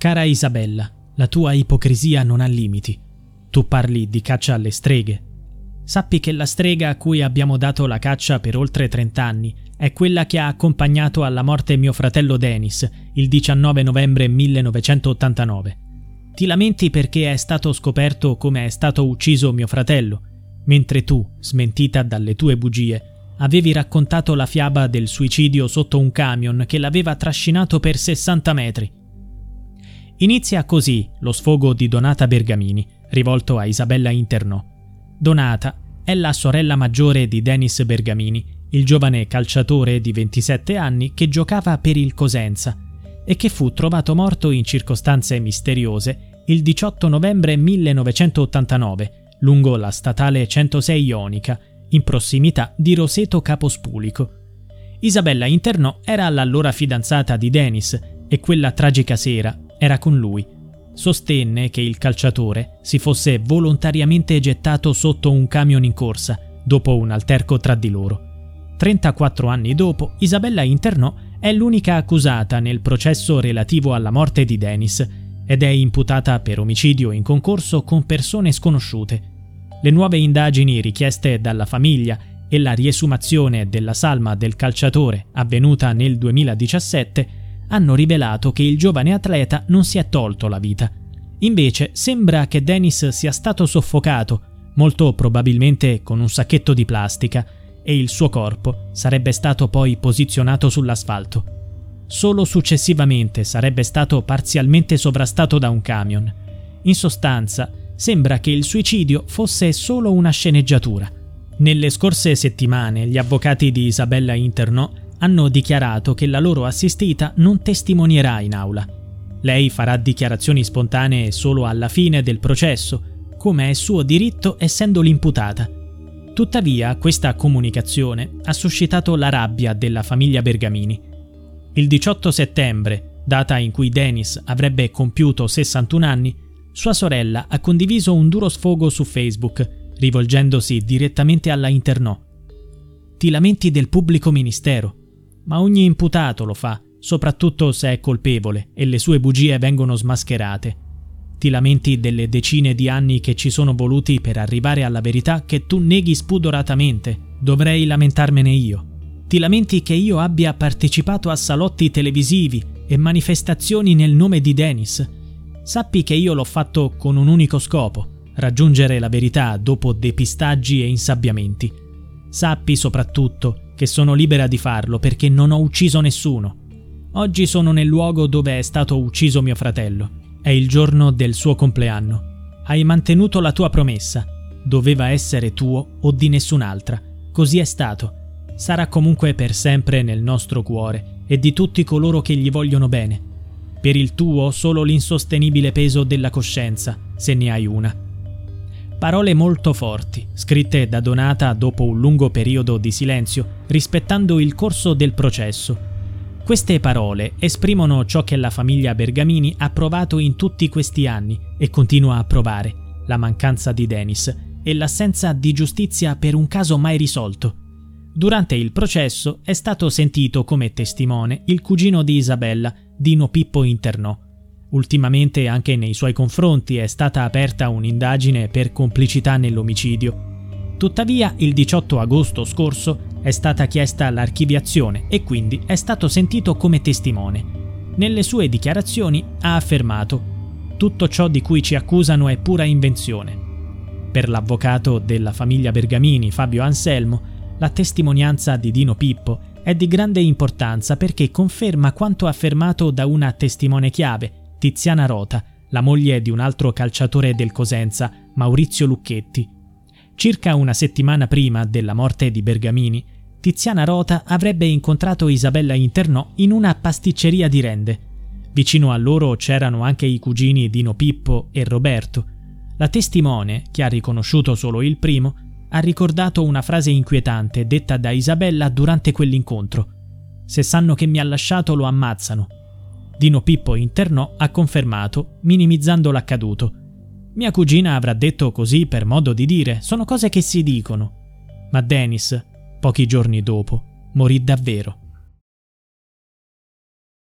Cara Isabella, la tua ipocrisia non ha limiti. Tu parli di caccia alle streghe. Sappi che la strega a cui abbiamo dato la caccia per oltre 30 anni è quella che ha accompagnato alla morte mio fratello Dennis il 19 novembre 1989. Ti lamenti perché è stato scoperto come è stato ucciso mio fratello, mentre tu, smentita dalle tue bugie, avevi raccontato la fiaba del suicidio sotto un camion che l'aveva trascinato per 60 metri. Inizia così lo sfogo di Donata Bergamini, rivolto a Isabella Internò. Donata è la sorella maggiore di Dennis Bergamini, il giovane calciatore di 27 anni che giocava per il Cosenza e che fu trovato morto in circostanze misteriose il 18 novembre 1989 lungo la statale 106 Ionica, in prossimità di Roseto Capospulico. Isabella Internò era l'allora fidanzata di Denis e quella tragica sera era con lui. Sostenne che il calciatore si fosse volontariamente gettato sotto un camion in corsa dopo un alterco tra di loro. 34 anni dopo, Isabella Internò è l'unica accusata nel processo relativo alla morte di Dennis ed è imputata per omicidio in concorso con persone sconosciute. Le nuove indagini richieste dalla famiglia e la riesumazione della salma del calciatore avvenuta nel 2017 hanno rivelato che il giovane atleta non si è tolto la vita. Invece sembra che Dennis sia stato soffocato, molto probabilmente con un sacchetto di plastica, e il suo corpo sarebbe stato poi posizionato sull'asfalto. Solo successivamente sarebbe stato parzialmente sovrastato da un camion. In sostanza, sembra che il suicidio fosse solo una sceneggiatura. Nelle scorse settimane gli avvocati di Isabella Interno hanno dichiarato che la loro assistita non testimonierà in aula. Lei farà dichiarazioni spontanee solo alla fine del processo, come è suo diritto essendo l'imputata. Tuttavia, questa comunicazione ha suscitato la rabbia della famiglia Bergamini. Il 18 settembre, data in cui Dennis avrebbe compiuto 61 anni, sua sorella ha condiviso un duro sfogo su Facebook, rivolgendosi direttamente alla Internò. Ti lamenti del pubblico ministero, ma ogni imputato lo fa, soprattutto se è colpevole e le sue bugie vengono smascherate. Ti lamenti delle decine di anni che ci sono voluti per arrivare alla verità che tu neghi spudoratamente. Dovrei lamentarmene io. Ti lamenti che io abbia partecipato a salotti televisivi e manifestazioni nel nome di Dennis. Sappi che io l'ho fatto con un unico scopo, raggiungere la verità dopo depistaggi e insabbiamenti. Sappi soprattutto che sono libera di farlo perché non ho ucciso nessuno. Oggi sono nel luogo dove è stato ucciso mio fratello. È il giorno del suo compleanno. Hai mantenuto la tua promessa. Doveva essere tuo o di nessun'altra. Così è stato. Sarà comunque per sempre nel nostro cuore e di tutti coloro che gli vogliono bene. Per il tuo solo l'insostenibile peso della coscienza, se ne hai una. Parole molto forti, scritte da Donata dopo un lungo periodo di silenzio, rispettando il corso del processo. Queste parole esprimono ciò che la famiglia Bergamini ha provato in tutti questi anni e continua a provare, la mancanza di Dennis e l'assenza di giustizia per un caso mai risolto. Durante il processo è stato sentito come testimone il cugino di Isabella, Dino Pippo Internò, Ultimamente anche nei suoi confronti è stata aperta un'indagine per complicità nell'omicidio. Tuttavia, il 18 agosto scorso è stata chiesta l'archiviazione e quindi è stato sentito come testimone. Nelle sue dichiarazioni ha affermato tutto ciò di cui ci accusano è pura invenzione. Per l'avvocato della famiglia Bergamini, Fabio Anselmo, la testimonianza di Dino Pippo è di grande importanza perché conferma quanto affermato da una testimone chiave, Tiziana Rota, la moglie di un altro calciatore del Cosenza, Maurizio Lucchetti. Circa una settimana prima della morte di Bergamini, Tiziana Rota avrebbe incontrato Isabella Internò in una pasticceria di Rende. Vicino a loro c'erano anche i cugini Dino Pippo e Roberto. La testimone, che ha riconosciuto solo il primo, ha ricordato una frase inquietante detta da Isabella durante quell'incontro. Se sanno che mi ha lasciato lo ammazzano. Dino Pippo internò ha confermato, minimizzando l'accaduto. Mia cugina avrà detto così per modo di dire, sono cose che si dicono. Ma Dennis, pochi giorni dopo, morì davvero.